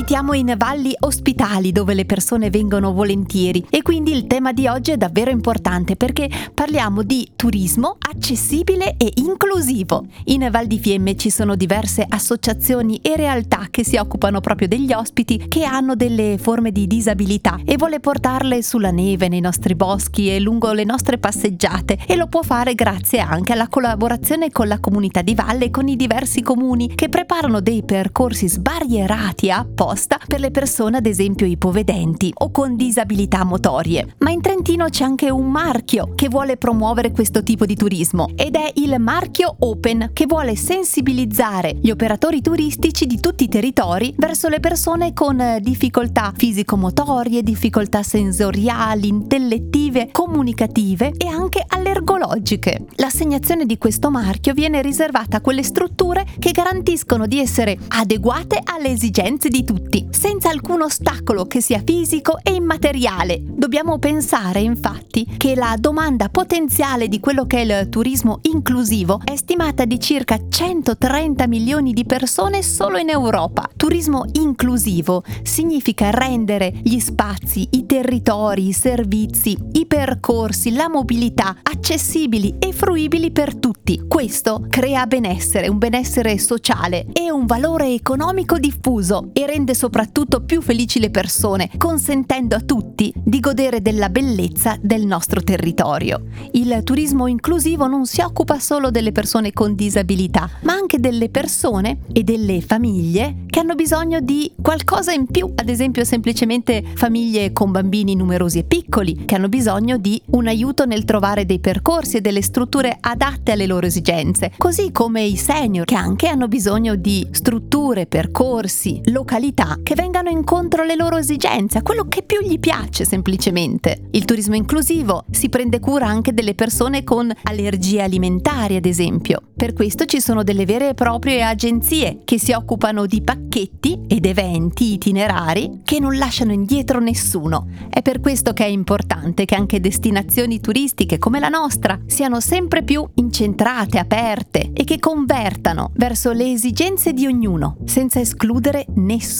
Abitiamo in valli ospitali dove le persone vengono volentieri. E quindi il tema di oggi è davvero importante perché parliamo di turismo accessibile e inclusivo. In Val di Fiemme ci sono diverse associazioni e realtà che si occupano proprio degli ospiti che hanno delle forme di disabilità e vuole portarle sulla neve, nei nostri boschi e lungo le nostre passeggiate. E lo può fare grazie anche alla collaborazione con la comunità di valle e con i diversi comuni che preparano dei percorsi sbarierati a apposta per le persone ad esempio ipovedenti o con disabilità motorie. Ma in Trentino c'è anche un marchio che vuole promuovere questo tipo di turismo ed è il marchio Open che vuole sensibilizzare gli operatori turistici di tutti i territori verso le persone con difficoltà fisico-motorie, difficoltà sensoriali, intellettive, comunicative e anche allergologiche. L'assegnazione di questo marchio viene riservata a quelle strutture che garantiscono di essere adeguate alle esigenze di tutti, senza alcun ostacolo che sia fisico e immateriale. Dobbiamo pensare infatti che la domanda potenziale di quello che è il turismo inclusivo è stimata di circa 130 milioni di persone solo in Europa. Turismo inclusivo significa rendere gli spazi, i territori, i servizi, i percorsi, la mobilità accessibili e fruibili per tutti. Questo crea benessere, un benessere sociale e un valore economico diffuso e rende soprattutto più felici le persone, consentendo a tutti di godere della bellezza del nostro territorio. Il turismo inclusivo non si occupa solo delle persone con disabilità, ma anche delle persone e delle famiglie che hanno bisogno di qualcosa in più, ad esempio semplicemente famiglie con bambini numerosi e piccoli, che hanno bisogno di un aiuto nel trovare dei percorsi e delle strutture adatte alle loro esigenze, così come i senior che anche hanno bisogno di strutture, percorsi, località località che vengano incontro alle loro esigenze, a quello che più gli piace semplicemente. Il turismo inclusivo si prende cura anche delle persone con allergie alimentari, ad esempio. Per questo ci sono delle vere e proprie agenzie che si occupano di pacchetti ed eventi itinerari che non lasciano indietro nessuno. È per questo che è importante che anche destinazioni turistiche come la nostra siano sempre più incentrate, aperte e che convertano verso le esigenze di ognuno, senza escludere nessuno